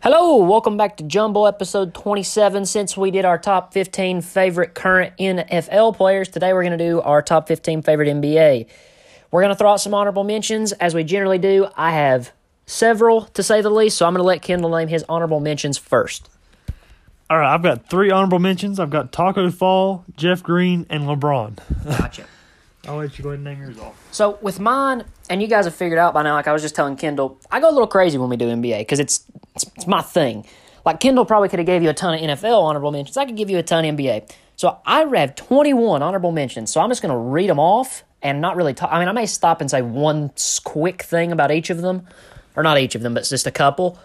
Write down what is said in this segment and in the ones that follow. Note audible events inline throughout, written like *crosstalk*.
Hello, welcome back to Jumbo episode 27. Since we did our top 15 favorite current NFL players, today we're going to do our top 15 favorite NBA. We're going to throw out some honorable mentions as we generally do. I have several to say the least, so I'm going to let Kendall name his honorable mentions first. All right, I've got three honorable mentions. I've got Taco Fall, Jeff Green, and LeBron. Gotcha. *laughs* I'll let you go ahead and name yours off. So with mine, and you guys have figured out by now, like I was just telling Kendall, I go a little crazy when we do NBA because it's, it's it's my thing. Like Kendall probably could have gave you a ton of NFL honorable mentions. I could give you a ton of NBA. So I have 21 honorable mentions. So I'm just going to read them off and not really talk. I mean, I may stop and say one quick thing about each of them, or not each of them, but just a couple.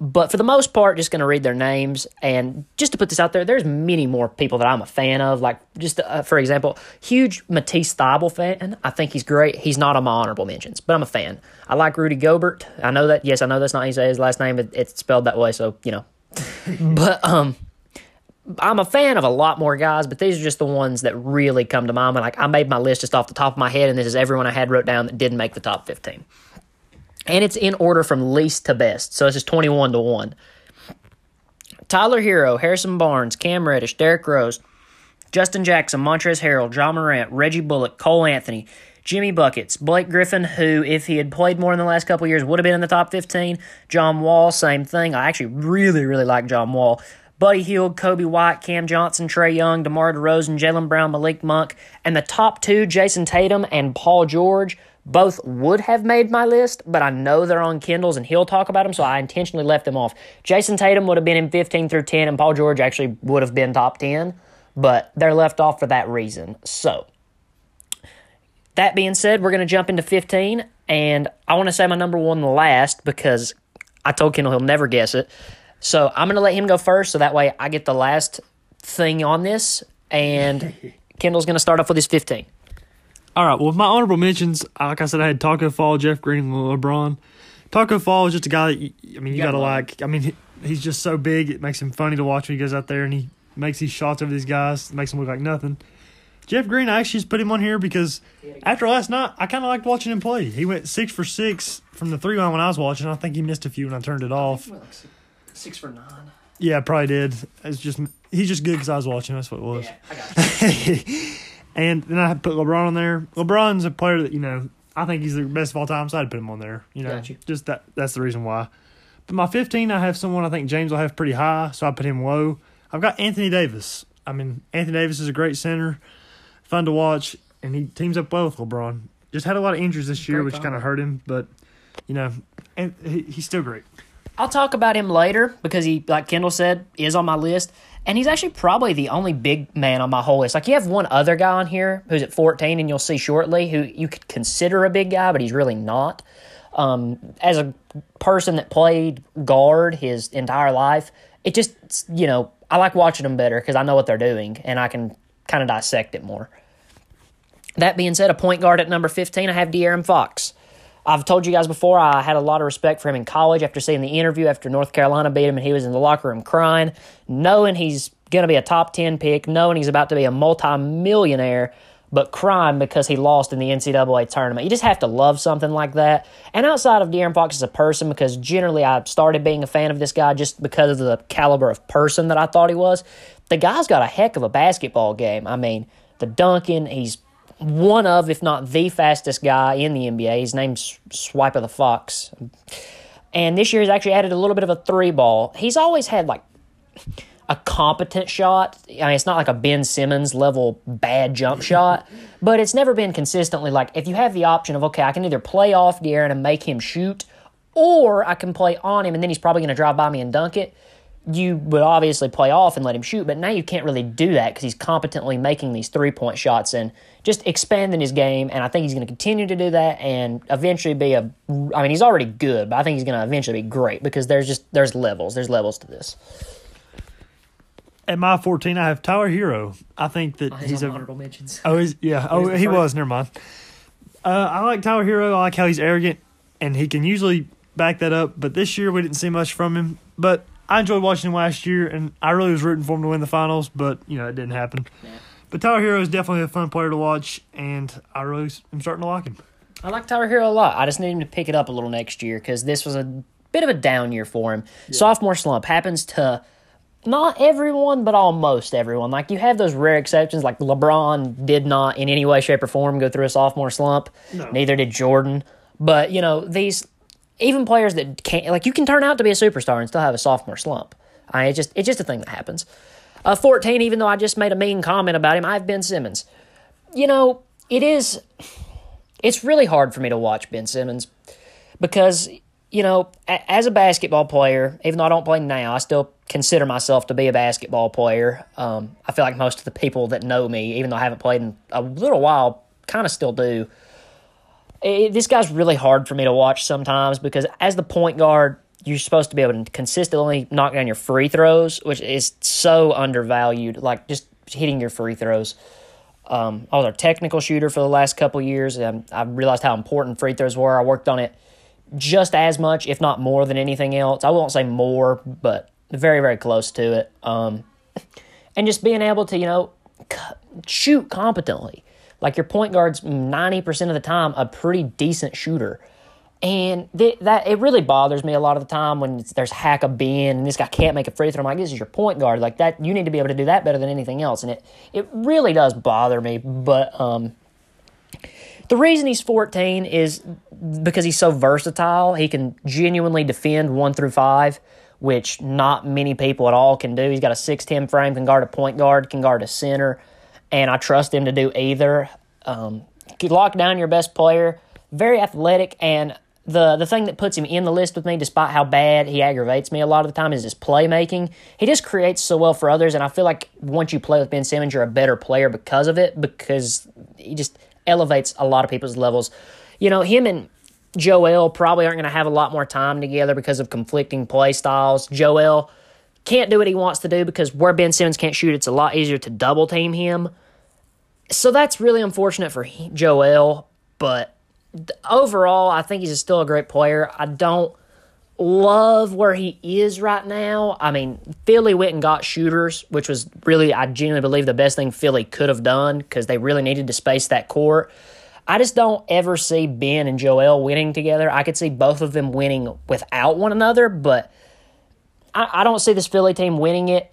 But for the most part, just going to read their names. And just to put this out there, there's many more people that I'm a fan of. Like, just uh, for example, huge Matisse Thybulle fan. I think he's great. He's not on my honorable mentions, but I'm a fan. I like Rudy Gobert. I know that, yes, I know that's not his last name, but it's spelled that way, so, you know. *laughs* but, um, I'm a fan of a lot more guys, but these are just the ones that really come to mind. Like I made my list just off the top of my head, and this is everyone I had wrote down that didn't make the top 15 and it's in order from least to best. So it's just 21 to 1. Tyler Herro, Harrison Barnes, Cam Reddish, Derrick Rose, Justin Jackson, Montrezl Harrell, Ja Morant, Reggie Bullock, Cole Anthony, Jimmy Buckets, Blake Griffin, who, if he had played more in the last couple years, would have been in the top 15. John Wall, same thing. I actually really, really like John Wall. Buddy Hield, Coby White, Cam Johnson, Trae Young, DeMar DeRozan, Jaylen Brown, Malik Monk, and the top two, Jayson Tatum and Paul George, both would have made my list, but I know they're on Kendall's and he'll talk about them, so I intentionally left them off. Jayson Tatum would have been in 15 through 10, and Paul George actually would have been top 10, but they're left off for that reason. So, that being said, we're going to jump into 15, and I want to say my number one last because I told Kendall he'll never guess it. So, I'm going to let him go first, so that way I get the last thing on this, and *laughs* Kendall's going to start off with his 15. All right. Well, my honorable mentions, uh, like I said, I had Taco Fall, Jeff Green, and LeBron. Taco Fall is just a guy that you, I mean you, gotta, like. I mean he, he's just so big. It makes him funny to watch when he goes out there and he makes these shots over these guys. Makes him look like nothing. Jeff Green, I actually just put him on here because after last night, I kind of liked watching him play. He went six for six from the three line when I was watching. I think he missed a few when I turned it off. Six for nine. Yeah, probably did. It's just he's just good because I was watching. That's what it was. Yeah, I got you. *laughs* And then I put LeBron on there. LeBron's a player that you know I think he's the best of all time, so I'd put him on there. You know, Got you. just that. That's the reason why. But my 15, I have someone I think James will have pretty high, so I put him low. I've got Anthony Davis. I mean, Anthony Davis is a great center, fun to watch, and he teams up well with LeBron. Just had a lot of injuries this year, Great which kind of hurt him, but you know, and he, he's still great. I'll talk about him later because he, like Kendall said, is on my list. And he's actually probably the only big man on my whole list. Like, you have one other guy on here who's at 14, and you'll see shortly, who you could consider a big guy, but he's really not. Um, as a person that played guard his entire life, it just, you know, I like watching them better because I know what they're doing and I can kind of dissect it more. That being said, a point guard at number 15, I have De'Aaron Fox. I've told you guys before, I had a lot of respect for him in college after seeing the interview after North Carolina beat him and he was in the locker room crying, knowing he's going to be a top 10 pick, knowing he's about to be a multi-millionaire, but crying because he lost in the NCAA tournament. You just have to love something like that. And outside of De'Aaron Fox as a person, because generally I started being a fan of this guy just because of the caliber of person that I thought he was, the guy's got a heck of a basketball game. I mean, the dunking, he's one of, if not the fastest guy in the NBA. His name's Swipe of the Fox. And this year he's actually added a little bit of a three ball. He's always had like a competent shot. I mean, it's not like a Ben Simmons level bad jump shot, but it's never been consistently like if you have the option of, okay, I can either play off De'Aaron and make him shoot, or I can play on him and then he's probably going to drive by me and dunk it. You would obviously play off and let him shoot, but now you can't really do that because he's competently making these three point shots and just expanding his game. And I think he's going to continue to do that and eventually be a. I mean, he's already good, but I think he's going to eventually be great because there's just there's levels, there's levels to this. At my 14, I have Tyler Herro. I think that he's a mentions. Oh, he's, yeah. Oh, the he first- was. Never mind. Uh, I like Tyler Herro. I like how he's arrogant, and he can usually back that up. But this year we didn't see much from him. But I enjoyed watching him last year, and I really was rooting for him to win the finals. But you know it didn't happen. But Tyler Herro is definitely a fun player to watch, and I really am starting to like him. I like Tyler Herro a lot. I just need him to pick it up a little next year because this was a bit of a down year for him. Sophomore slump happens to not everyone, but almost everyone. Like you have those rare exceptions, like LeBron did not in any way, shape, or form go through a sophomore slump. No. Neither did Jordan. But you know these even players that can't like you can turn out to be a superstar and still have a sophomore slump. I it's just it's just a thing that happens. Uh, 14, even though I just made a mean comment about him, I have Ben Simmons. You know, it is it's really hard for me to watch Ben Simmons because you know, a- as a basketball player, even though I don't play now, I still consider myself to be a basketball player. Um, I feel like most of the people that know me, even though I haven't played in a little while, kind of still do. It, this guy's really hard for me to watch sometimes because as the point guard, you're supposed to be able to consistently knock down your free throws, which is so undervalued. Like just hitting your free throws. Um, I was a technical shooter for the last couple years, and I realized how important free throws were. I worked on it just as much, if not more, than anything else. I won't say more, but very, very close to it. Um, *laughs* and just being able to, you know, shoot competently. Like your point guard's 90% of the time a pretty decent shooter. And th- that it really bothers me a lot of the time when there's hack a Ben and this guy can't make a free throw. I'm like, this is your point guard. Like that, you need to be able to do that better than anything else. And it it really does bother me. But um, the reason he's 14 is because he's so versatile. He can genuinely defend one through five, which not many people at all can do. He's got a 6'10 frame, can guard a point guard, can guard a center, and I trust him to do either. Um, lock down your best player, very athletic, and the the thing that puts him in the list with me, despite how bad he aggravates me a lot of the time, is his playmaking. He just creates so well for others, and I feel like once you play with Ben Simmons, you're a better player because of it, because he just elevates a lot of people's levels. You know, him and Joel probably aren't going to have a lot more time together because of conflicting play styles. Joel can't do what he wants to do because where Ben Simmons can't shoot, it's a lot easier to double team him. So that's really unfortunate for Joel, but overall, I think he's still a great player. I don't love where he is right now. I mean, Philly went and got shooters, which was really, I genuinely believe, the best thing Philly could have done because they really needed to space that court. I just don't ever see Ben and Joel winning together. I could see both of them winning without one another, but I, I don't see this Philly team winning it.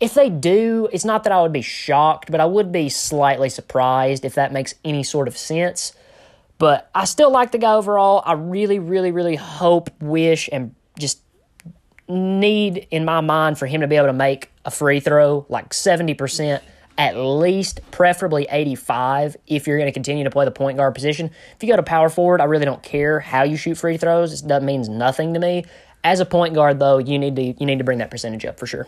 If they do, it's not that I would be shocked, but I would be slightly surprised if that makes any sort of sense. But I still like the guy overall. I really, really, really hope, wish, and just need in my mind for him to be able to make a free throw like 70% at least preferably 85 if you're going to continue to play the point guard position if you go to power forward i really don't care how you shoot free throws it means nothing to me as a point guard though you need to you need to bring that percentage up for sure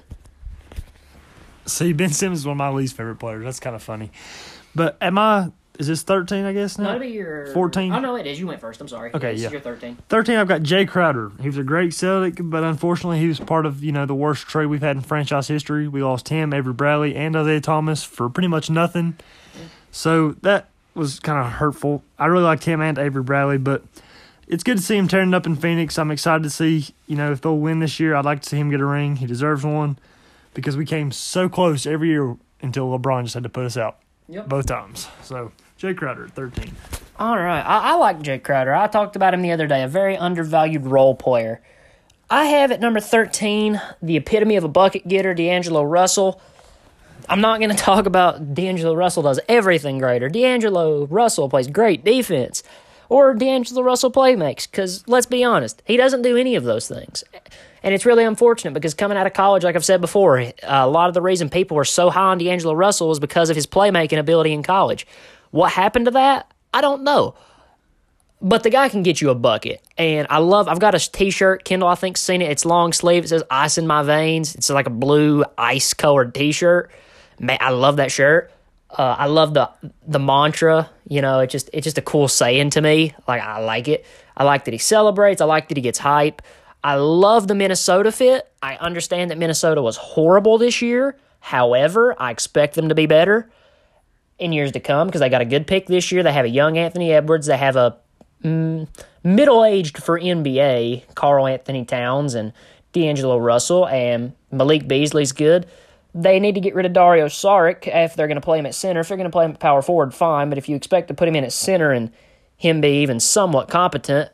See, Ben Simmons is one of my least favorite players. That's kind of funny. But am I? Is this thirteen? I guess now. that'll be your 14? oh no it is you went first i'm sorry Okay, this yeah. is your 13 13, I've got Jae Crowder. He was a great Celtic, but unfortunately, he was part of you know the worst trade we've had in franchise history. We lost him, Avery Bradley, and Isaiah Thomas for pretty much nothing. So that was kind of hurtful. I really liked him and Avery Bradley, but it's good to see him turning up in Phoenix. I'm excited to see you know if they'll win this year. I'd like to see him get a ring. He deserves one because we came so close every year until LeBron just had to put us out Yep. both times. So Jae Crowder at 13. All right. I, I like Jae Crowder. I talked about him the other day, a very undervalued role player. I have at number 13 the epitome of a bucket getter, D'Angelo Russell. I'm not going *laughs* to talk about D'Angelo Russell does everything greater. D'Angelo Russell plays great defense. Or D'Angelo Russell play makes, because let's be honest, he doesn't do any of those things. And it's really unfortunate because coming out of college, like I've said before, a lot of the reason people were so high on D'Angelo Russell was because of his playmaking ability in college. What happened to that? I don't know. But the guy can get you a bucket. And I love, I've got a t shirt. Kendall, I think, seen it. It's long sleeve. It says ice in my veins. It's like a blue ice colored t shirt. Man, I love that shirt. Uh, I love the the mantra. You know, it's just it's just a cool saying to me. Like I like it. I like that he celebrates. I like that he gets hype. I love the Minnesota fit. I understand that Minnesota was horrible this year. However, I expect them to be better in years to come because they got a good pick this year. They have a young Anthony Edwards. They have a mm, middle aged for NBA Karl Anthony Towns and D'Angelo Russell and Malik Beasley's good. They need to get rid of Dario Saric if they're going to play him at center. If they're going to play him at power forward, fine. But if you expect to put him in at center and him be even somewhat competent,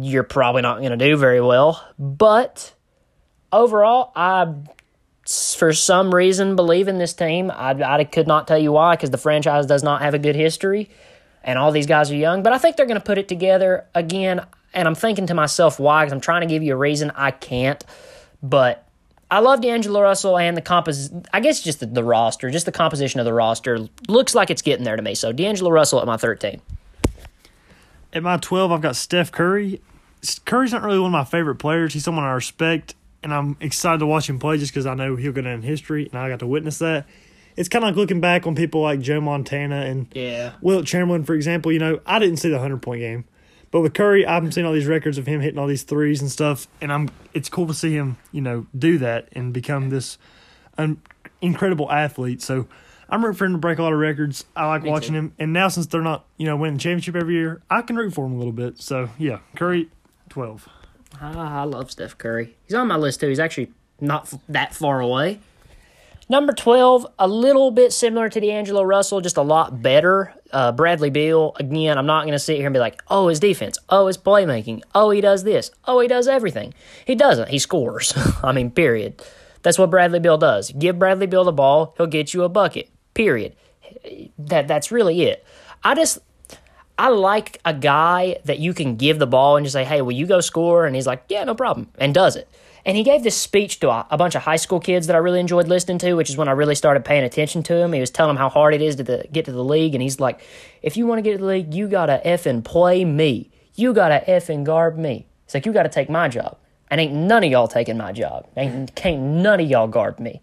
you're probably not going to do very well. But overall, I, for some reason, believe in this team. I, I could not tell you why because the franchise does not have a good history and all these guys are young. But I think they're going to put it together again. And I'm thinking to myself, why? Because I'm trying to give you a reason. I can't. But I love D'Angelo Russell and the compos. I guess just the, the, roster, just the composition of the roster looks like it's getting there to me. So D'Angelo Russell at my 13. At my 12, I've got Steph Curry. Curry's not really one of my favorite players. He's someone I respect, and I'm excited to watch him play just because I know he'll go down in history, and I got to witness that. It's kind of like looking back on people like Joe Montana and yeah. Wilt Chamberlain, for example. You know, I didn't see the 100 point game. But with Curry, I've seen all these records of him hitting all these threes and stuff, and I'm it's cool to see him, you know, do that and become this un, incredible athlete. So I'm rooting for him to break a lot of records. I like Me watching too. him, and now since they're not, you know, winning championship every year, I can root for him a little bit. So yeah, Curry, twelve. I, I love Steph Curry. He's on my list too. He's actually not that far away. Number 12, a little bit similar to D'Angelo Russell, just a lot better. Uh, Bradley Beal, again, I'm not going to sit here and be like, oh, his defense, oh, his playmaking, oh, he does this, oh, he does everything. He doesn't. He scores. *laughs* I mean, period. That's what Bradley Beal does. Give Bradley Beal the ball, he'll get you a bucket, period. That That's really it. I just, I like a guy that you can give the ball and just say, hey, will you go score? And he's like, yeah, no problem, and does it. And he gave this speech to a, a, bunch of high school kids that I really enjoyed listening to, which is when I really started paying attention to him. He was telling them how hard it is to the, get to the league. And he's like, if you want to get to the league, you got to effing play me. You got to effing guard me. It's like, you got to take my job. And ain't none of y'all taking my job. Ain't, can't none of y'all guard me.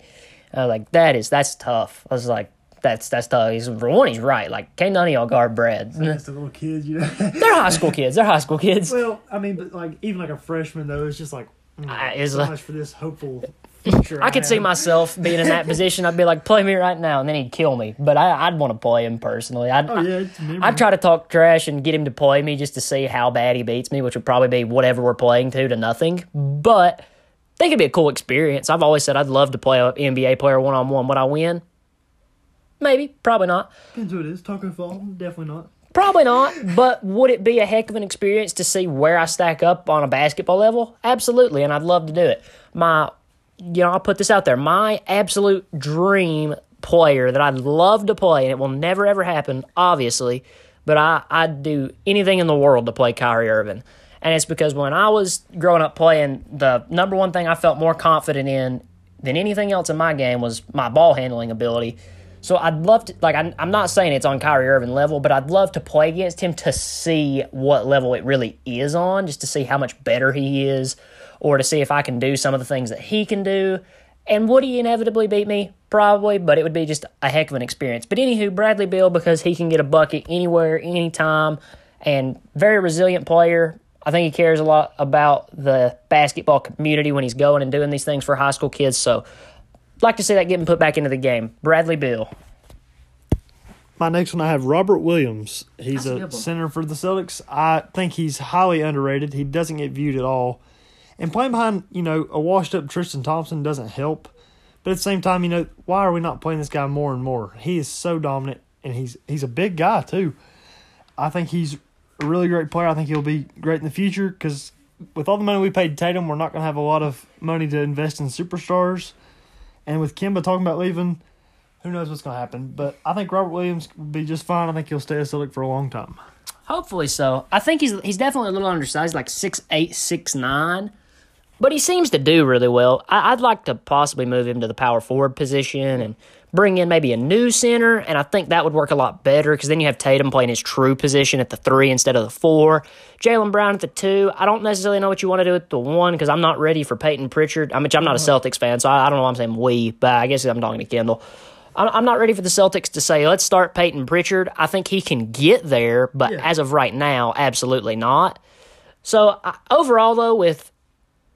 I was like, that is, that's tough. I was like, that's that's tough. He's for one, he's right. Like, can't none of y'all guard Brad. That's the little kids, you know. *laughs* They're high school kids. They're high school kids. Well, I mean, but like even like a freshman though, it's just like Mm. I, is so much for this hopeful *laughs* future. I, I could see myself being in that *laughs* position. I'd be like, "Play me right now," and then he'd kill me. But I, would want to play him personally. I'd, oh, yeah, I'd try to talk trash and get him to play me just to see how bad he beats me, which would probably be whatever we're playing to to nothing. But I think it'd be a cool experience. I've always said I'd love to play an NBA player one on one. Would I win? Maybe, probably not. Depends who it is. Taco Fall, definitely not. Probably not, but would it be a heck of an experience to see where I stack up on a basketball level? Absolutely, and I'd love to do it. My, you know, I'll put this out there. My absolute dream player that I'd love to play, and it will never ever happen, obviously, but I, I'd do anything in the world to play Kyrie Irving. And it's because when I was growing up playing, the number one thing I felt more confident in than anything else in my game was my ball handling ability so I'd love to, like, I'm, not saying it's on Kyrie Irving level, but I'd love to play against him to see what level it really is on, just to see how much better he is, or to see if I can do some of the things that he can do. And would he inevitably beat me? Probably, but it would be just a heck of an experience. But anywho, Bradley Beal, because he can get a bucket anywhere, anytime, and very resilient player. I think he cares a lot about the basketball community when he's going and doing these things for high school kids. So like to see that getting put back into the game. Bradley Beal. My next one, I have Robert Williams. He's a, a center for the Celtics. I think he's highly underrated. He doesn't get viewed at all. And playing behind, you know, a washed up Tristan Thompson doesn't help. But at the same time, you know, why are we not playing this guy more and more? He is so dominant, and he's he's a big guy too. I think he's a really great player. I think he'll be great in the future because with all the money we paid Tatum, we're not going to have a lot of money to invest in superstars. And with Kemba talking about leaving, who knows what's going to happen. But I think Robert Williams will be just fine. I think he'll stay at Celtic for a long time. Hopefully so. I think he's he's definitely a little undersized, like six eight, six nine. But he seems to do really well. I, would like to possibly move him to the power forward position and bring in maybe a new center, and I think that would work a lot better because then you have Tatum playing his true position at the three instead of the four. Jaylen Brown at the two. I don't necessarily know what you want to do at the one because I'm not ready for Payton Pritchard. I mean, I'm not a uh-huh. Celtics fan, so I, I don't know why I'm saying we, but I guess I'm talking to Kendall. I'm not ready for the Celtics to say, let's start Payton Pritchard. I think he can get there, but yeah. as of right now, absolutely not. So, overall, though, with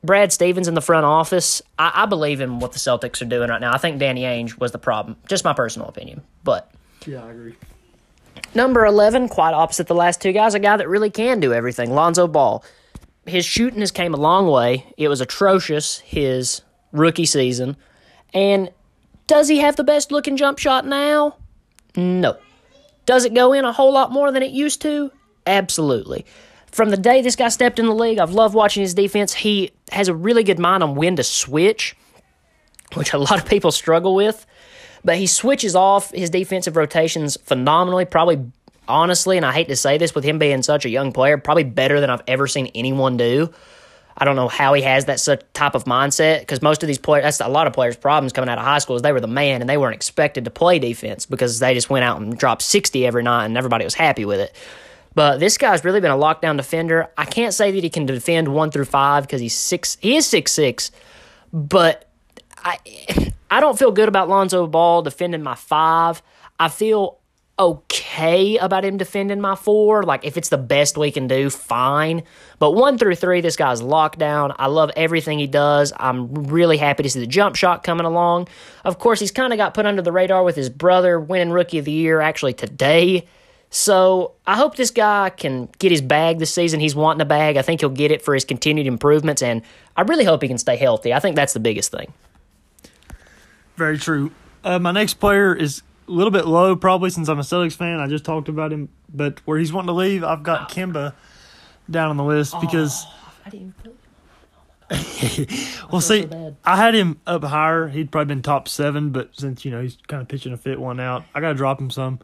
Brad Stevens in the front office, I, I, believe in what the Celtics are doing right now. I think Danny Ainge was the problem. Just my personal opinion. But Yeah, I agree. Number eleven, quite opposite the last two guys, a guy that really can do everything. Lonzo Ball. His shooting has came a long way. It was atrocious his rookie season. And Does he have the best looking jump shot now? No. Does it go in a whole lot more than it used to? Absolutely. From the day this guy stepped in the league, I've loved watching his defense. He has a really good mind on when to switch, which a lot of people struggle with. But he switches off his defensive rotations phenomenally, probably honestly, and I hate to say this with him being such a young player, probably better than I've ever seen anyone do. I don't know how he has that such type of mindset because most of these players, that's a lot of players' problems coming out of high school is they were the man and they weren't expected to play defense because they just went out and dropped 60 every night and everybody was happy with it. But this guy's really been a lockdown defender. I can't say that he can defend one through five because he's six. He is six six, but I I don't feel good about Lonzo Ball defending my five. I feel okay about him defending my four. Like, if it's the best we can do, fine. But one through three, this guy's locked down. I love everything he does. I'm really happy to see the jump shot coming along. Of course, he's kind of got put under the radar with his brother winning Rookie of the Year actually today. So I hope this guy can get his bag this season. He's wanting a bag. I think he'll get it for his continued improvements, and I really hope he can stay healthy. I think that's the biggest thing. Very true. Uh, my next player is a little bit low, probably since I'm a Celtics fan. I just talked about him, but where he's wanting to leave, I've got Kemba down on the list because. I didn't even know. *laughs* well, see, so I had him up higher. He'd probably been top seven, but since you know he's kind of pitching a fit one out, I got to drop him some.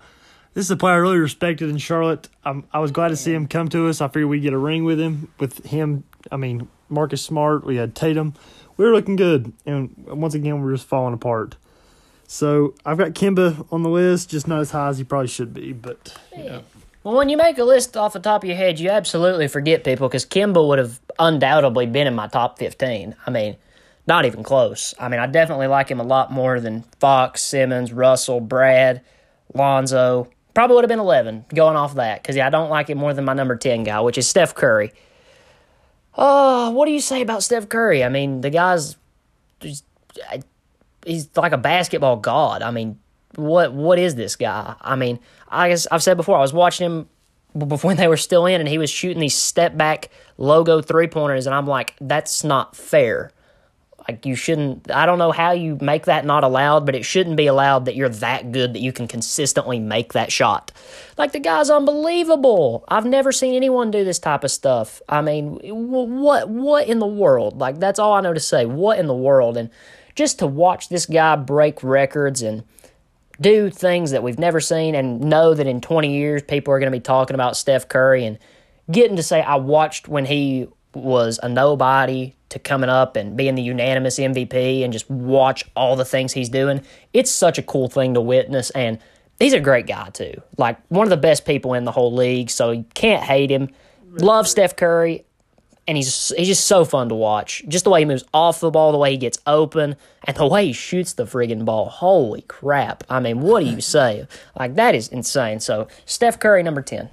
This is a player I really respected in Charlotte. I'm, I was glad to see him come to us. I figured we'd get a ring with him. With him, I mean Marcus Smart. We had Tatum. We were looking good, and once again we were just falling apart. So I've got Kemba on the list, just not as high as he probably should be, but you know. Well, when you make a list off the top of your head, you absolutely forget people because Kemba would have undoubtedly been in my top 15. I mean, not even close. I mean, I definitely like him a lot more than Fox, Simmons, Russell, Brad, Lonzo. Probably would have been 11 going off that because yeah, I don't like it more than my number 10 guy, which is Steph Curry. Uh, what do you say about Steph Curry? I mean, the guy's he's, he's like a basketball god. I mean, what what is this guy? I mean, I guess I've said before, I was watching him before they were still in, and he was shooting these step back logo three pointers, and I'm like, that's not fair. Like you shouldn't. I don't know how you make that not allowed, but it shouldn't be allowed that you're that good that you can consistently make that shot. Like the guy's unbelievable. I've never seen anyone do this type of stuff. I mean, what what in the world? Like that's all I know to say. What in the world? And just to watch this guy break records and do things that we've never seen and know that in 20 years people are going to be talking about Steph Curry and getting to say I watched when he was a nobody to coming up and being the unanimous MVP and just watch all the things he's doing. It's such a cool thing to witness and he's a great guy too. Like one of the best people in the whole league, so you can't hate him. Love Steph Curry and he's he's just so fun to watch. Just the way he moves off the ball, the way he gets open, and the way he shoots the friggin' ball. Holy crap! I mean, what do you say? Like that is insane. So Steph Curry, number ten.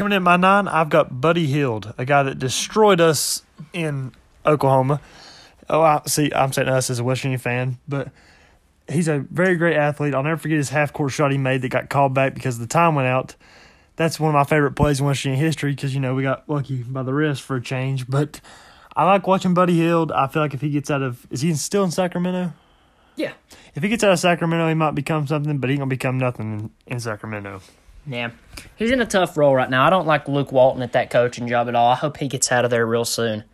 Coming in my nine, I've got Buddy Hield, a guy that destroyed us in Oklahoma. Oh, I, see, I'm saying us as a West Virginia fan, but he's a very great athlete. I'll never forget his half court shot he made that got called back because the time went out. That's one of my favorite plays in West Virginia history because you know we got lucky by the wrist for a change. But I like watching Buddy Hield. I feel like if he gets out of, is he still in Sacramento? Yeah. If he gets out of Sacramento, he might become something, but he gonna become nothing in, in Sacramento. Yeah. He's in a tough role right now. I don't like Luke Walton at that coaching job at all. I hope he gets out of there real soon.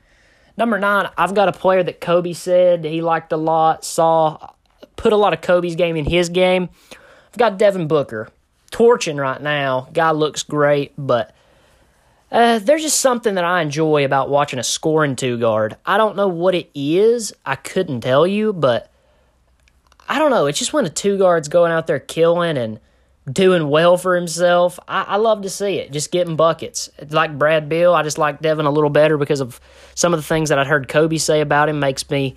Number nine, I've got a player that Kobe said he liked a lot, saw, put a lot of Kobe's game in his game. I've got Devin Booker. Torching right now. Guy looks great, but uh, there's just something that I enjoy about watching a scoring two guard. I don't know what it is. I couldn't tell you, but I don't know. It's just when the two guard's going out there killing and doing well for himself. I, I, love to see it, just getting buckets. Like Brad Beal, I just like Devin a little better because of some of the things that I'd heard Kobe say about him makes me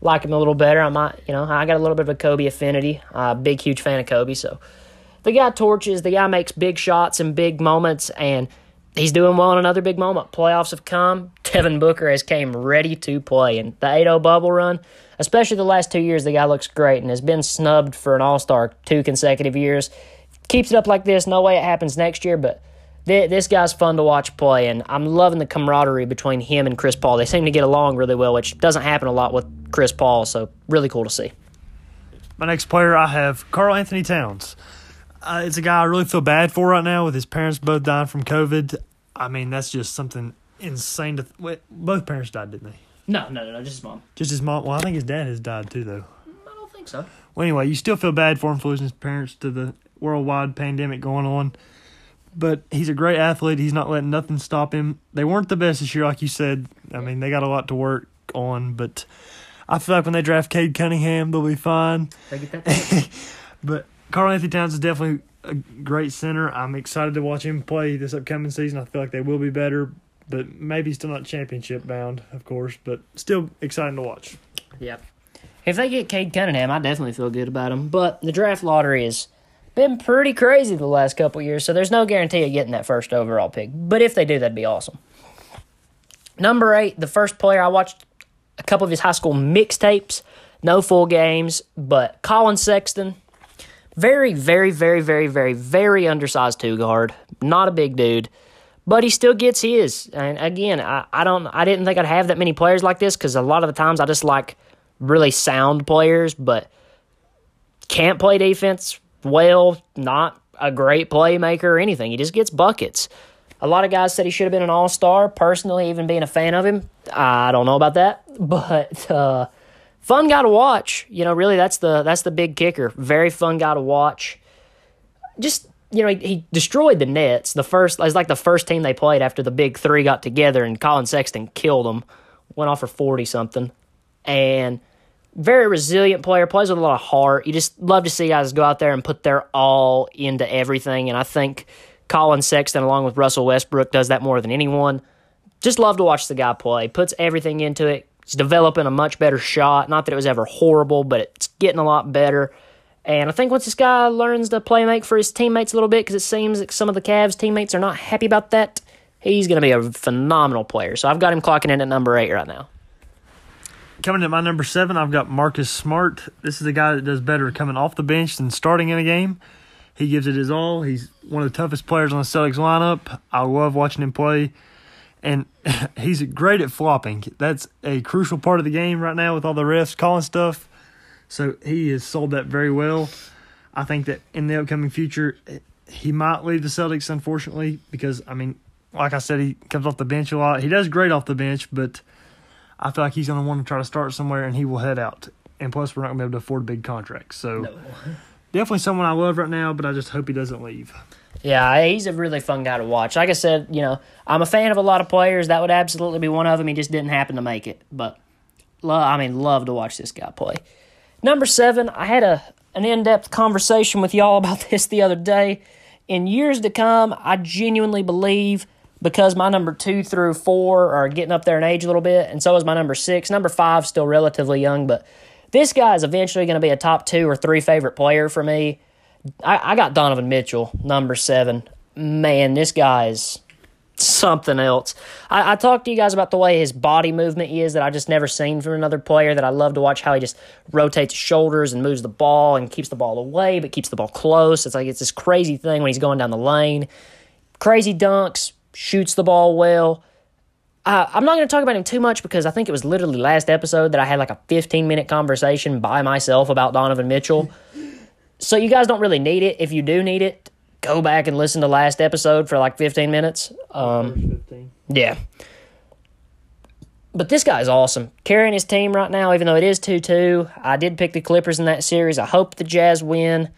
like him a little better. I might, you know, I got a little bit of a Kobe affinity. Uh, big, huge fan of Kobe, so the guy torches. The guy makes big shots and big moments, and he's doing well in another big moment. Playoffs have come. Devin Booker has came ready to play, and the 8-0 bubble run, especially the last two years, the guy looks great and has been snubbed for an All Star two consecutive years keeps it up like this, no way it happens next year, but th- this guy's fun to watch play, and I'm loving the camaraderie between him and Chris Paul. They seem to get along really well, which doesn't happen a lot with Chris Paul, so really cool to see. my next player, I have Karl Anthony Towns. Uh, it's a guy I really feel bad for right now with his parents both dying from COVID. I mean, that's just something insane to. Th- wait, both parents died, didn't they? No, no, no, no, just his mom. Just his mom. Well, I think his dad has died too, though. I don't think so. Well, anyway, you still feel bad for him for losing his parents to the worldwide pandemic going on. But he's a great athlete. He's not letting nothing stop him. They weren't the best this year, like you said. I mean, they got a lot to work on, but I feel like when they draft Cade Cunningham, they'll be fine. They get that. *laughs* But Karl Anthony Towns is definitely a great center. I'm excited to watch him play this upcoming season. I feel like they will be better, but maybe still not championship bound, of course, but still exciting to watch. yeah. If they get Cade Cunningham, I definitely feel good about him. But the draft lottery has been pretty crazy the last couple years, so there's no guarantee of getting that first overall pick. But if they do, that'd be awesome. Number eight, the first player I watched a couple of his high school mixtapes, no full games, but Collin Sexton, very, very, very, very, very, very undersized two guard. Not a big dude, but he still gets his. And again, I, I don't, I didn't think I'd have that many players like this because a lot of the times I just like really sound players, but can't play defense well, not a great playmaker or anything. He just gets buckets. A lot of guys said he should have been an all star. Personally, even being a fan of him, I don't know about that, *laughs* but uh, fun guy to watch. You know, really, that's the that's the big kicker. Very fun guy to watch. Just you know, he, he destroyed the Nets. The first, it was like the first team they played after the big three got together, and Collin Sexton killed them. Went off for forty something, and very resilient player, plays with a lot of heart. You just love to see guys go out there and put their all into everything. And I think Collin Sexton, along with Russell Westbrook, does that more than anyone. Just love to watch the guy play. Puts everything into it. He's developing a much better shot. Not that it was ever horrible, but it's getting a lot better. And I think once this guy learns to play make for his teammates a little bit, because it seems like some of the Cavs teammates are not happy about that, he's going to be a phenomenal player. So I've got him clocking in at number eight right now. Coming at my number seven, I've got Marcus Smart. This is a guy that does better coming off the bench than starting in a game. He gives it his all. He's one of the toughest players on the Celtics lineup. I love watching him play. And *laughs* he's great at flopping. That's a crucial part of the game right now with all the refs calling stuff. So he has sold that very well. I think that in the upcoming future, he might leave the Celtics, unfortunately, because, I mean, like I said, he comes off the bench a lot. He does great off the bench, but I feel like he's going to want to try to start somewhere and he will head out. And plus, we're not going to be able to afford big contracts. So, definitely someone I love right now, but I just hope he doesn't leave. Yeah, he's a really fun guy to watch. Like I said, you know, I'm a fan of a lot of players. That would absolutely be one of them. He just didn't happen to make it. But, lo- I mean, love to watch this guy play. Number seven, I had a an in depth conversation with y'all about *laughs* this the other day. In years to come, I genuinely believe because my number two through four are getting up there in age a little bit, and so is my number six. Number five still relatively young, but this guy is eventually going to be a top two or three favorite player for me. I, I got Donovan Mitchell, number seven. Man, this guy is something else. I, I talked to you guys about the way his body movement is that I just never seen from another player. That I love to watch how he just rotates shoulders and moves the ball and keeps the ball away, but keeps the ball close. It's like it's this crazy thing when he's going down the lane. Crazy dunks, shoots the ball well. Uh, I'm not going to talk about him too much because I think it was literally last episode that I had like a 15 minute conversation by myself about Donovan Mitchell. *laughs* so you guys don't really need it. If you do need it, go back and listen to last episode for like 15 minutes. Um, yeah. But this guy's awesome. Carrying his team right now, even though it is 2 2. I did pick the Clippers in that series. I hope the Jazz win.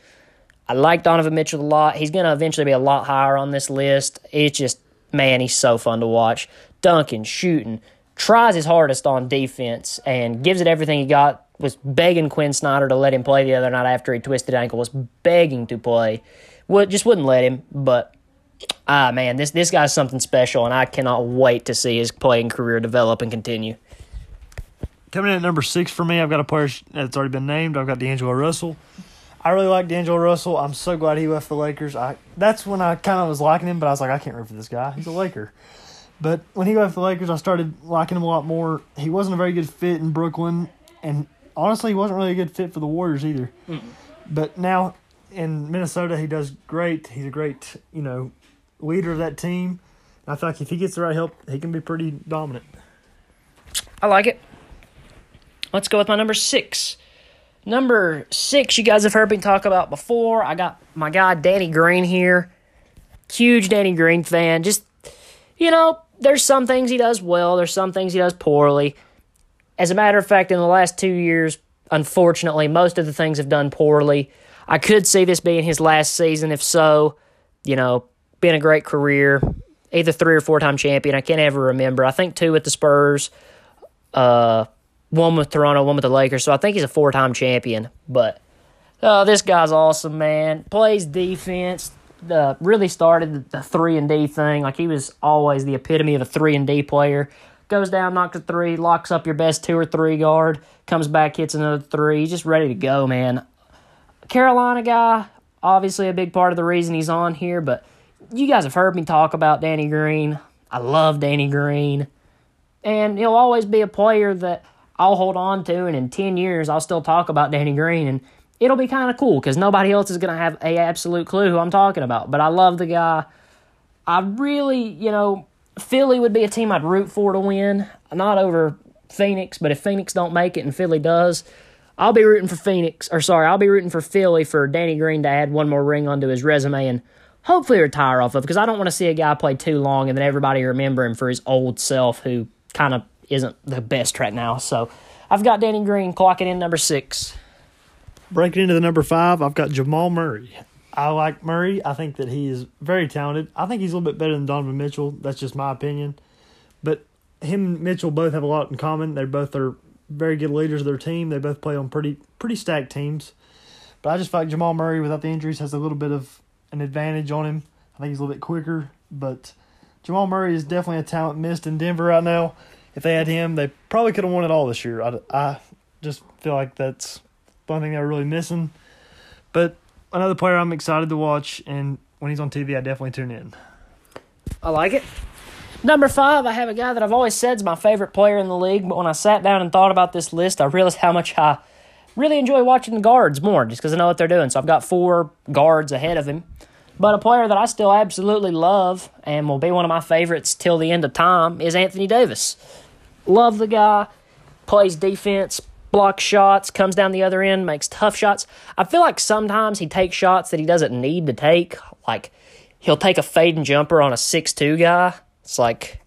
I like Donovan Mitchell a lot. He's going to eventually be a lot higher on this list. It's just, man, he's so fun to watch. Dunking, shooting, tries his hardest on defense, and gives it everything he got. Was begging Quin Snyder to let him play the other night after he twisted ankle. Was begging to play. Just wouldn't let him. But ah man, this this guy's something special, and I cannot wait to see his playing career develop and continue. Coming in at number six for me, I've got a player that's already been named. I've got D'Angelo Russell. I really like D'Angelo Russell. I'm so glad he left the Lakers. I that's when I kind of was liking him, but I was like, I can't root for this guy. He's a Laker. But when he left the Lakers, I started liking him a lot more. He wasn't a very good fit in Brooklyn, and honestly, he wasn't really a good fit for the Warriors either. Mm-mm. But now in Minnesota, he does great. He's a great, you know, leader of that team. I feel like if he gets the right help, he can be pretty dominant. I like it. Let's go with my number six. Number six, you guys have heard me talk about before. I got my guy Danny Green here. Huge Danny Green fan. Just, you know, there's some things he does well, there's some things he does poorly. As a matter of fact, in the last two years, unfortunately, most of the things have done poorly. I could see this being his last season. If so, you know, been a great career, either three or four time champion. I can't ever remember. I think two with the Spurs, uh, one with Toronto, one with the Lakers. So I think he's a four time champion. But uh, this guy's awesome, man. Plays defense. The really started the three and D thing. Like he was always the epitome of a three and D player. Goes down, knocks a three, locks up your best two or three guard, comes back, hits another three. He's just ready to go, man. Carolina guy, obviously a big part of the reason he's on here, but you guys have heard me talk about Danny Green. I love Danny Green. And he'll always be a player that I'll hold on to, and in 10 years, I'll still talk about Danny Green, and it'll be kind of cool because nobody else is going to have a absolute clue who I'm talking about. But I love the guy. I really, you know, Philly would be a team I'd root for to win. Not over Phoenix, but if Phoenix don't make it and Philly does, I'll be rooting for Phoenix, or sorry, I'll be rooting for Philly for Danny Green to add one more ring onto his resume and hopefully retire off of because I don't want to see a guy play too long and then everybody remember him for his old self who kind of isn't the best right now. So I've got Danny Green clocking in number six. Breaking into the number five, I've got Jamal Murray. I like Murray. I think that he is very talented. I think he's a little bit better than Donovan Mitchell. That's just my opinion. But him and Mitchell both have a lot in common. They both are very good leaders of their team. They both play on pretty pretty stacked teams. But I just feel like Jamal Murray, without the injuries, has a little bit of an advantage on him. I think he's a little bit quicker, but Jamal Murray is definitely a talent missed in Denver right now. If they had him, they probably could have won it all this year. I, I just feel like that's one thing they're really missing. But another player I'm excited to watch, and when he's on TV, I definitely tune in. I like it. Number five, I have a guy that I've always said is my favorite player in the league, but when I sat down and thought about this list, I realized how much I really enjoy watching the guards more just because I know what they're doing. So I've got four guards ahead of him. But a player that I still absolutely love and will be one of my favorites till the end of time is Anthony Davis. Love the guy, plays defense, blocks shots, comes down the other end, makes tough shots. I feel like sometimes he takes shots that he doesn't need to take. Like he'll take a fading jumper on a six-two guy. It's like,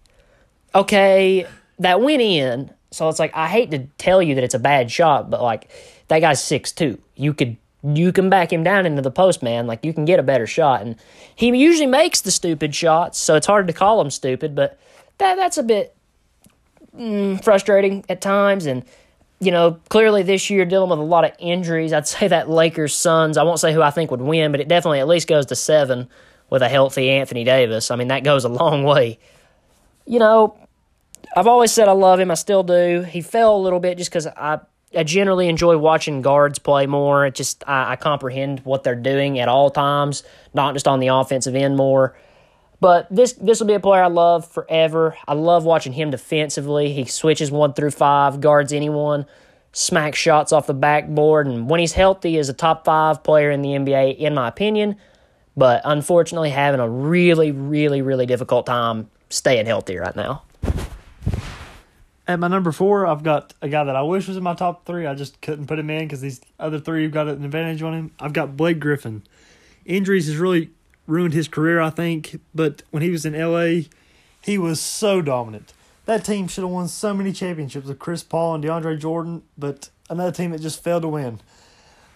okay, that went in. So it's like I hate to tell you that it's a bad shot, but like that guy's six two. You could you can back him down into the post, man. Like you can get a better shot, and he usually makes the stupid shots, so it's hard to call him stupid. But that that's a bit mm, frustrating at times, and you know clearly this year dealing with a lot of injuries. I'd *laughs* say that Lakers Suns. I won't say who I think would win, but it definitely at least goes to seven with a healthy Anthony Davis. I mean that goes a *laughs* long way. You know, I've always said I love him. I still do. He fell a little bit just because I I generally enjoy watching guards play more. It just I, I comprehend what they're doing at all times, not just on the offensive end more. But this this will be a player I love forever. I love watching him defensively. He switches one through five, guards anyone, smacks shots off the backboard, and when he's healthy, is a top five player in the NBA, in my opinion. But unfortunately, having a really, really, really difficult time staying healthy right now. At my number four, I've got a guy that I wish was in my top three. I just couldn't put him in because these other three have got an advantage on him. I've got Blake Griffin. Injuries has really ruined his career, I think. But when he was in LA, he was so dominant. That team should have won so many championships with Chris Paul and DeAndre Jordan, but another team that just failed to win.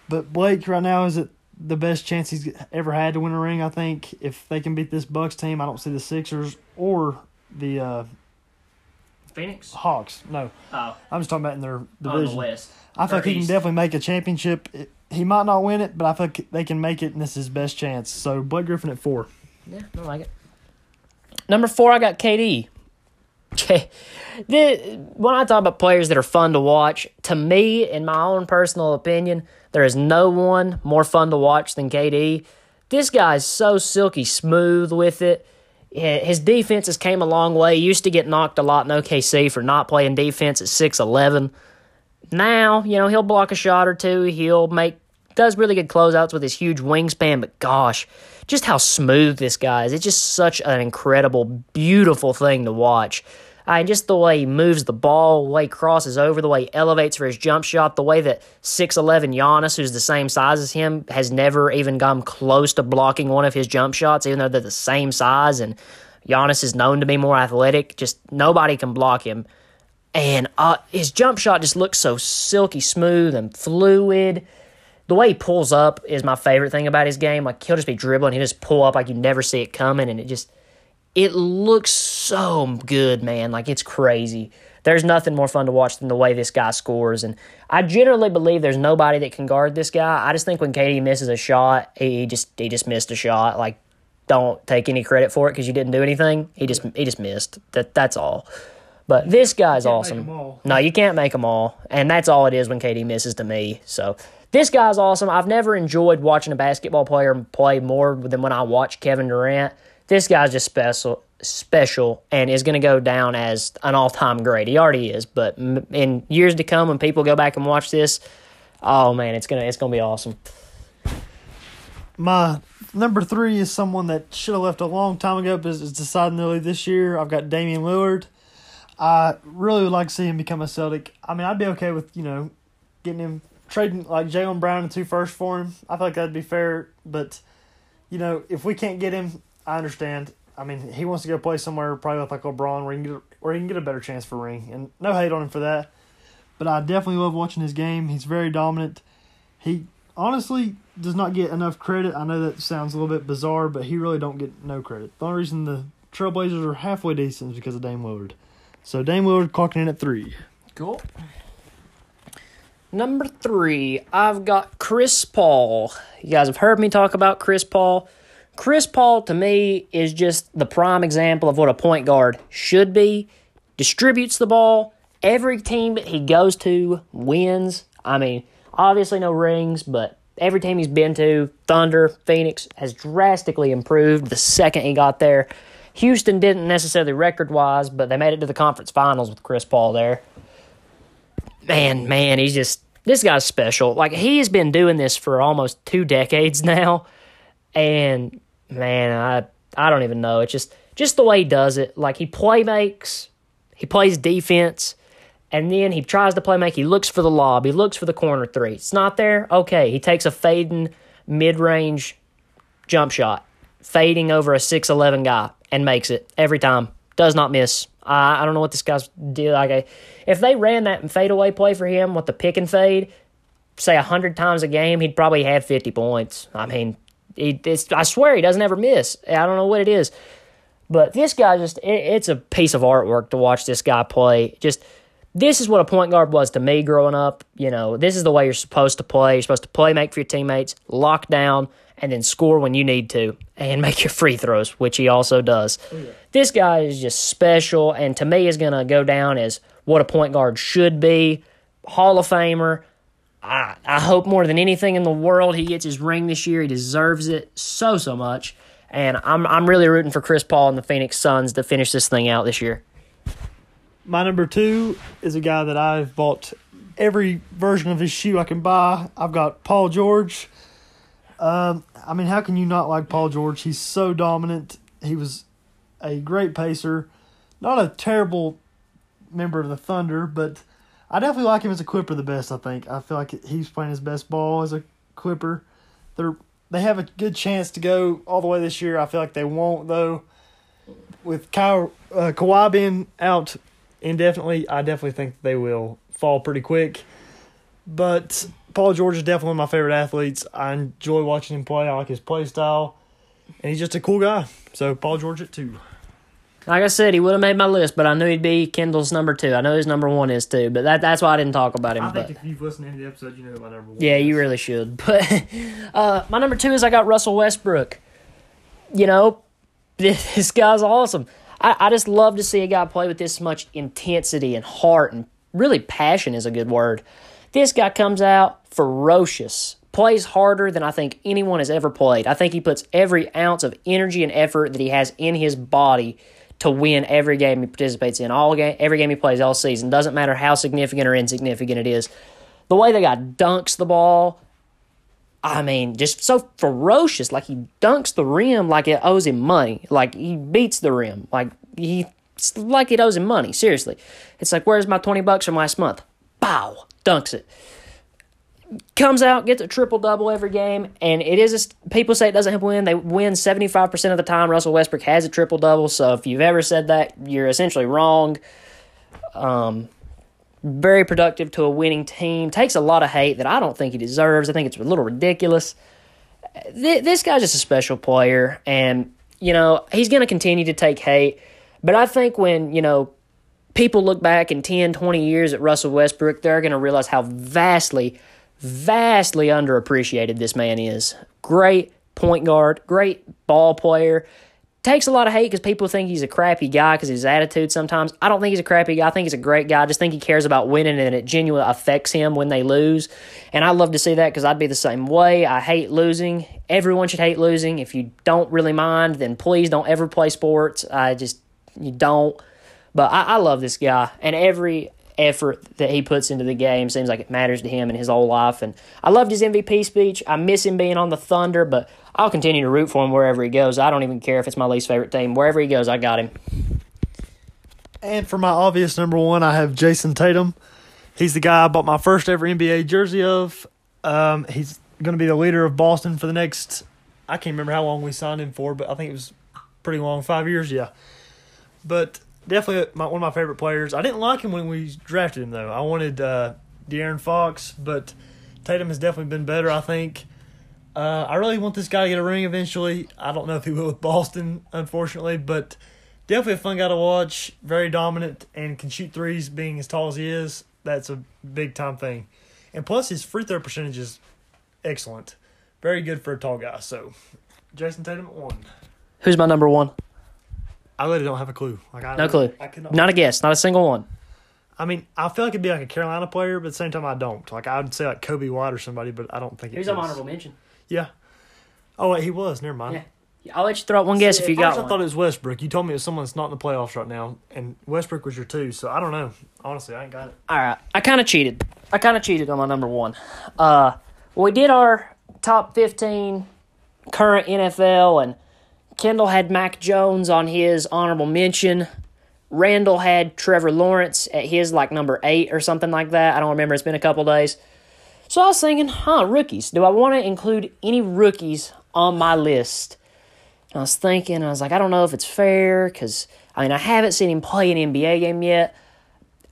But Blake right now is at the best chance he's ever had to win a ring. I think if they can beat this Bucks team, I don't see the Sixers or the uh, Phoenix? Hawks. No. Oh. I'm just talking about in their oh, On division. the West. I feel Or like he can definitely make a championship. He might not win it, but I feel like they can make it, and this is his best chance. So Blake Griffin at four. Yeah, I like it. Number four, I got KD. Okay. *laughs* The, when I talk about players that are fun to watch, to me, in my own personal opinion, there is no one more fun to watch than KD. This guy is so silky smooth with it. His defenses came a long way. He used to get knocked a lot in OKC for not playing defense at 6'11. Now, you know, he'll block a shot or two. He'll make does really good closeouts with his huge wingspan, but gosh, just how smooth this guy is. It's just such an incredible, beautiful thing to watch. I just the way he moves the ball, the way he crosses over, the way he elevates for his jump shot, the way that 6'11 Giannis, who's the same size as him, has never even come close to blocking one of his jump shots, even though they're the same size. And Giannis is known to be more athletic. Just nobody can block him. And uh, his jump shot just looks so silky smooth and fluid. The way he pulls up is my favorite thing about his game. Like he'll just be dribbling, he just pull up like you never see it coming, and it just it looks so good, man. Like it's crazy. There's nothing more fun to watch than the way this guy scores. And I generally believe there's nobody that can guard this guy. I just think when KD misses a shot, he just he just missed a shot. Like don't take any credit for it because you didn't do anything. He just he just missed. That that's all. But this guy's awesome. No, you can't make them all, and that's all it is when KD misses to me. So this guy's awesome. I've never enjoyed watching a basketball player play more than when I watch Kevin Durant this guy's just special special and is going to go down as an all-time great. He already is, but in years to come when people go back and watch this, oh man, it's going to it's to be awesome. My number 3 is someone that should have left a long time ago but is deciding leave this year. I've got Damian Lillard. I really would like to see him become a Celtic. I mean, I'd be okay with, you know, getting him trading like Jaylen Brown and two first for him. I feel like that'd be fair, but you know, if we can't get him I understand. I mean, he wants to go play somewhere probably with like LeBron where he can get where he can get a better chance for ring, and no hate on him for that. But I definitely love watching his game. He's very dominant. He honestly does not get enough credit. I know that sounds a little bit bizarre, but he really don't get no credit. The only reason the Trailblazers are halfway decent is because of Dame Lillard. So Dame Lillard clocking in at three. Cool. Number three, I've got Chris Paul. You guys have heard me talk about Chris Paul. Chris Paul, to me, is just the prime example of what a point guard should be. Distributes the ball. Every team he goes to wins. I mean, obviously no rings, but every team he's been to, Thunder, Phoenix, has drastically improved the second he got there. Houston didn't necessarily record wise, but they made it to the conference finals with Chris Paul there. Man, man, he's just this guy's special. Like he has been doing this for almost two decades *laughs* now. And man, I I don't even know. It's just just the way he does it. Like he play makes, he plays defense, and then he tries to play make. He looks for the lob. He looks for the corner three. It's not there. Okay, he takes a fading mid range jump shot, fading over a six eleven guy, and makes it every time. Does not miss. I I don't know what this guy's deal. Like, if they ran that fadeaway play for him with the pick and fade, say a hundred times a game, he'd probably have fifty points. I mean, he, I swear he doesn't ever miss. I don't know what it is, but this guy just it, it's a piece of artwork to watch this guy play. Just this is what a point guard was to me growing up. You know, this is the way you're supposed to play. You're supposed to play, make for your teammates, lock down, and then score when you need to, and make your free throws, which he also does. Oh, yeah. This guy is just special, and to me is going to go down as what a point guard should be. Hall of Famer, I, I hope more than anything in the world he gets his ring this year. He deserves it so so much, and I'm I'm really rooting for Chris Paul and the Phoenix Suns to finish this thing out this year. My number two is a guy that I've bought every version of his shoe I can buy. I've got Paul George. Um, I mean, how can you not like Paul George? He's so dominant. He was a great pacer, not a terrible member of the Thunder, but I definitely like him as a Clipper the best. I think I feel like he's playing his best ball as a Clipper. They're they have a good chance to go all the way this year. I feel like they won't though. With Kyle uh, Kawhi being out indefinitely, I definitely think they will fall pretty quick. But Paul George is definitely one of my favorite athletes. I enjoy watching him play. I like his play style, and he's just a cool guy. So Paul George at two. Like I said, he would have made my list, but I knew he'd be Kendall's number two. I know his number one is too, but that that's why I didn't talk about him. I think but, if you've listened to any episode, you know my number one. Yeah, is. you really should. *laughs* But uh, my number two is I got Russell Westbrook. You know, *laughs* this guy's awesome. I, I just love to see a guy play with this much intensity and heart and really passion is a good word. This guy comes out ferocious, plays harder than I think anyone has ever played. I think he puts every ounce of energy and effort that he has in his body to win every game he participates in, all game, every game he plays all season. Doesn't matter how significant or insignificant it is. The way the guy dunks the ball, I mean, just so ferocious. Like he dunks the rim like it owes him money. Like he beats the rim. Like he like it owes him money. Seriously, it's like where's my twenty bucks from last month? Bow, dunks it. Comes out, gets a triple double every game, and it is. A, people say it doesn't help win. They win seventy five percent of the time. Russell Westbrook has a triple double. So if you've ever said that, you're essentially wrong. Um, very productive to a winning team. Takes a lot of hate that I don't think he deserves. I think it's a little ridiculous. This guy's just a special player, and you know he's going to continue to take hate. But I think when you know people look back in 10, 20 years at Russell Westbrook, they're going to realize how vastly, vastly underappreciated this man is. Great point guard, great ball player takes a lot of hate because people think he's a crappy guy because his attitude sometimes. I don't think he's a crappy guy. I think he's a great guy. I just think he cares about winning and it genuinely affects him when they lose. And I love to see that because I'd be the same way. I hate losing. Everyone should hate losing. If you don't really mind, then please don't ever play sports. I just, you don't. But I, I love this guy. And every effort that he puts into the game seems like it matters to him in his whole life. And I loved his MVP speech. I miss him being on the Thunder, but I'll continue to root for him wherever he goes. I don't even care if it's my least favorite team. Wherever he goes, I got him. And for my obvious number one, I have Jayson Tatum. He's the guy I bought my first ever NBA jersey of. Um, he's going to be the leader of Boston for the next. I can't remember how long we signed him for, but I think it was pretty long, five years. Yeah, but definitely my, one of my favorite players. I didn't like him when we drafted him though. I wanted uh, De'Aaron Fox, but Tatum has definitely been better. I think. Uh, I really want this guy to get a ring eventually. I don't know if he will with Boston, unfortunately, but definitely a fun guy to watch. Very dominant and can shoot threes, being as tall as he is. That's a big time thing, and plus his free throw percentage is excellent. Very good for a tall guy. So, Jayson Tatum at one. Who's my number one? I really don't have a clue. Like I no clue. I cannot. Not a guess. Not a single one. I mean, I feel like it'd be like a Carolina player, but at the same time, I don't. Like I would say like Coby White or somebody, but I don't think he's an honorable mention. Yeah. Oh wait, he was. Never mind. Yeah. I'll let you throw out one guess See, if you got one. I thought it was Westbrook. You told me it was someone that's not in the playoffs right now, and Westbrook was your two. So I don't know. Honestly, I ain't got it. All right, I kind of cheated. I kind of cheated on my number one. Uh, we did our top fifteen current NFL, and Kendall had Mac Jones on his honorable mention. Randall had Trevor Lawrence at his like number eight or something like that. I don't remember. It's been a couple days. So I was thinking, huh, rookies. Do I want to include any rookies on my list? And I was thinking, I was like, I don't know if it's fair because, I mean, I haven't seen him play an NBA game yet.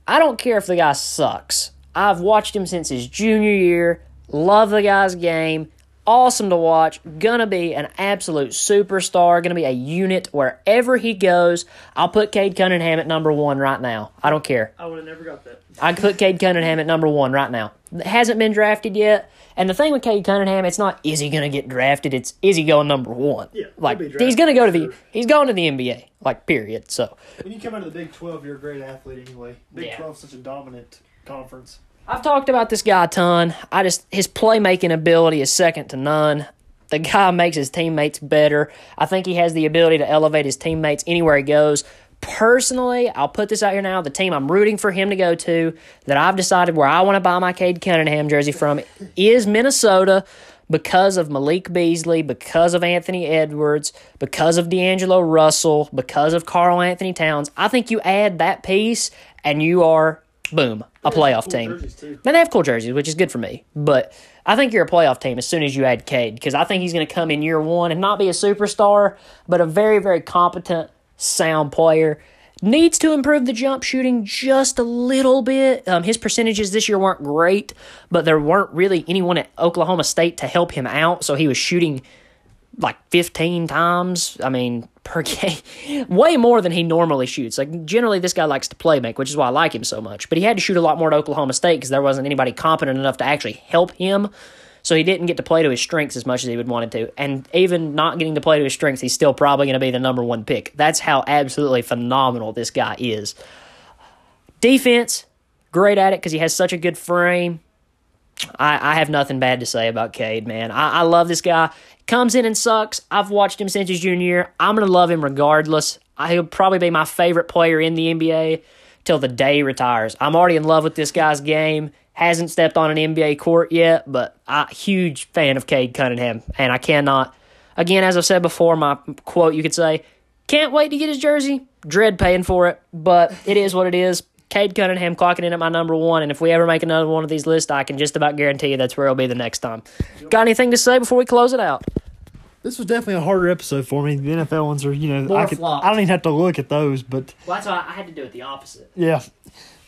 I don't care if the guy sucks. I've watched him since his junior year, love the guy's game awesome to watch. Gonna be an absolute superstar. Gonna be a unit wherever he goes. I'll put Cade Cunningham at number one right now. I don't care. I would have never got that. I put Cade Cunningham at number one right now. Hasn't been drafted yet. And the thing with Cade Cunningham, it's not is he gonna get drafted. It's is he going number one? Yeah, like he's gonna go to the he's going to the NBA. Like period. So when you come out of the Big Twelve, you're a great athlete anyway. Big yeah. Twelve such a dominant conference. I've talked about this guy a ton. I just his playmaking ability is second to none. The guy makes his teammates better. I think he has the ability to elevate his teammates anywhere he goes. Personally, I'll put this out here now. The team I'm rooting for him to go to, that I've decided where I want to buy my Cade Cunningham jersey from, is Minnesota because of Malik Beasley, because of Anthony Edwards, because of D'Angelo Russell, because of Karl-Anthony Towns. I think you add that piece and you are boom, a playoff team. And they have cool jerseys, which is good for me. But I think you're a playoff team as soon as you add Cade because I think he's going to come in year one and not be a superstar, but a very, very competent, sound player. Needs to improve the jump shooting just a little bit. Um, his percentages this year weren't great, but there weren't really anyone at Oklahoma State to help him out, so he was shooting like 15 times. I mean, per *laughs* game, way more than he normally shoots. Like generally, this guy likes to play make, which is why I like him so much. But he had to shoot a lot more at Oklahoma State because there wasn't anybody competent enough to actually help him. So he didn't get to play to his strengths as much as he would wanted to. And even not getting to play to his strengths, he's still probably going to be the number one pick. That's how absolutely phenomenal this guy is. Defense, great at it because he has such a good frame. I, I have nothing bad to say about Cade, man. I, I love this guy. Comes in and sucks. I've watched him since his junior year. I'm going to love him regardless. He'll probably be my favorite player in the NBA till the day he retires. I'm already in love with this guy's game. Hasn't stepped on an NBA court yet, but I huge fan of Cade Cunningham, and I cannot. Again, as I've said before, my quote you could say, "Can't wait to get his jersey." dread paying for it, but it is what it is. Cade Cunningham clocking in at my number one, and if we ever make another one of these lists, I can just about guarantee you that's where it'll be the next time. Got anything to say before we close it out? This was definitely a harder episode for me. The NFL ones are, you know, More I, could, flopped. I don't even have to look at those, but Well, that's why I had to do it the opposite. yeah.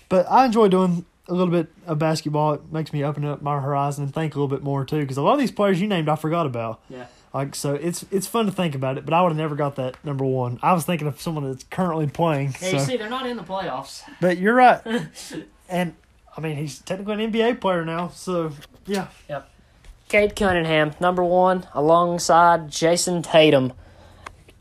But I enjoy doing a little bit of basketball. It makes me open up my horizon and think a little bit more too. Because a lot of these players you named, I forgot about. Yeah. Like so, it's it's fun to think about it. But I would have never got that number one. I was thinking of someone that's currently playing. Yeah, so. you see, they're not in the playoffs. But you're right. *laughs* and I mean, he's technically an NBA player now. So yeah, Cade Cunningham, number one, alongside Jayson Tatum.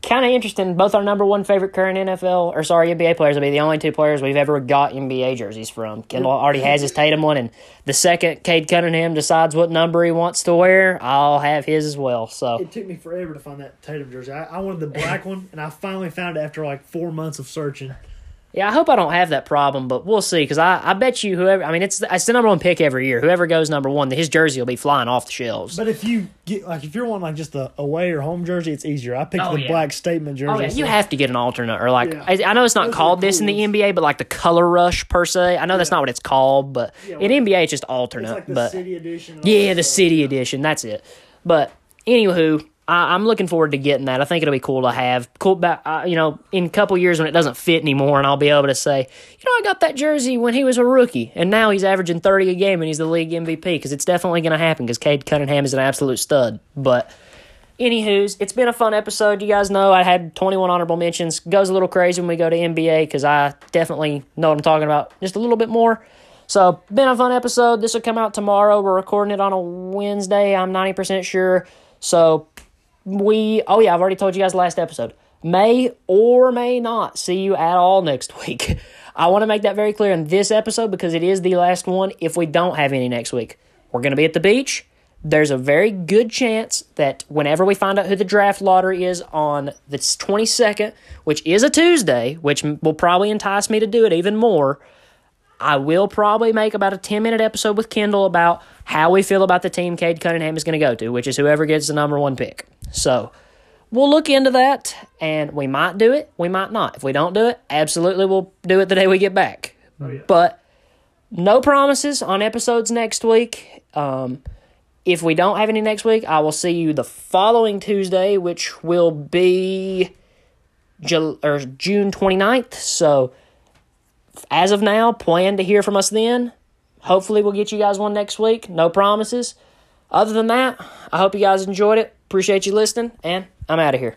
Kind of interesting. Both our number one favorite current NFL, or sorry, NBA players will be the only two players we've ever got NBA jerseys from. Kendall already has his Tatum one, and the second Cade Cunningham decides what number he wants to wear, I'll have his as well. So it took me forever to find that Tatum jersey. I, I wanted the black one, and I finally found it after like four months of searching. Yeah, I hope I don't have that problem, but we'll see. Because I, I bet you whoever, I mean, it's it's the number one pick every year. Whoever goes number one, his jersey will be flying off the shelves. But if you get like if you're wanting like just a away or home jersey, it's easier. I picked Oh, the yeah. black statement jersey. Oh yeah, you have to get an alternate or like Yeah. I, I know it's not Those called the this in the. NBA, but like the color rush per se. I know that's not what it's called, but Yeah, in NBA it's just It's alternate. like the but city edition. yeah, the city edition. That's it. But anywho, I, I'm looking forward to getting that. I think it'll be cool to have. Cool, back, uh, you know, in a couple years when it doesn't fit anymore, and I'll be able to say, you know, I got that jersey when he was a rookie, and now he's averaging 30 a game, and he's the league MVP because it's definitely going to happen because Cade Cunningham is an absolute stud. But Anywho's, it's been a fun episode. You guys know I had 21 honorable mentions. Goes a little crazy when we go to NBA because I definitely know what I'm talking about just a little bit more. So, been a fun episode. This will come out tomorrow. We're recording it on a Wednesday. I'm 90% sure. So, we, oh yeah, I've already told you guys last episode. May or may not see you at all next *laughs* week. I want to make that very clear in this episode because it is the last one if we don't have any next week. We're going to be at the beach. There's a very good chance that whenever we find out who the draft lottery is on the 22nd, which is a Tuesday, which will probably entice me to do it even more, I will probably make about a 10 minute episode with Kendall about how we feel about the team Cade Cunningham is going to go to, which is whoever gets the number one pick. So we'll look into that and we might do it, we might not. If we don't do it, absolutely we'll do it the day we get back. But no promises on episodes next week. Um, if we don't have any next week, I will see you the following Tuesday, which will be Jul- or June 29th. So, as of now, plan to hear from us then. Hopefully, we'll get you guys one next week. No promises. Other than that, I hope you guys enjoyed it. Appreciate you listening, and I'm out of here.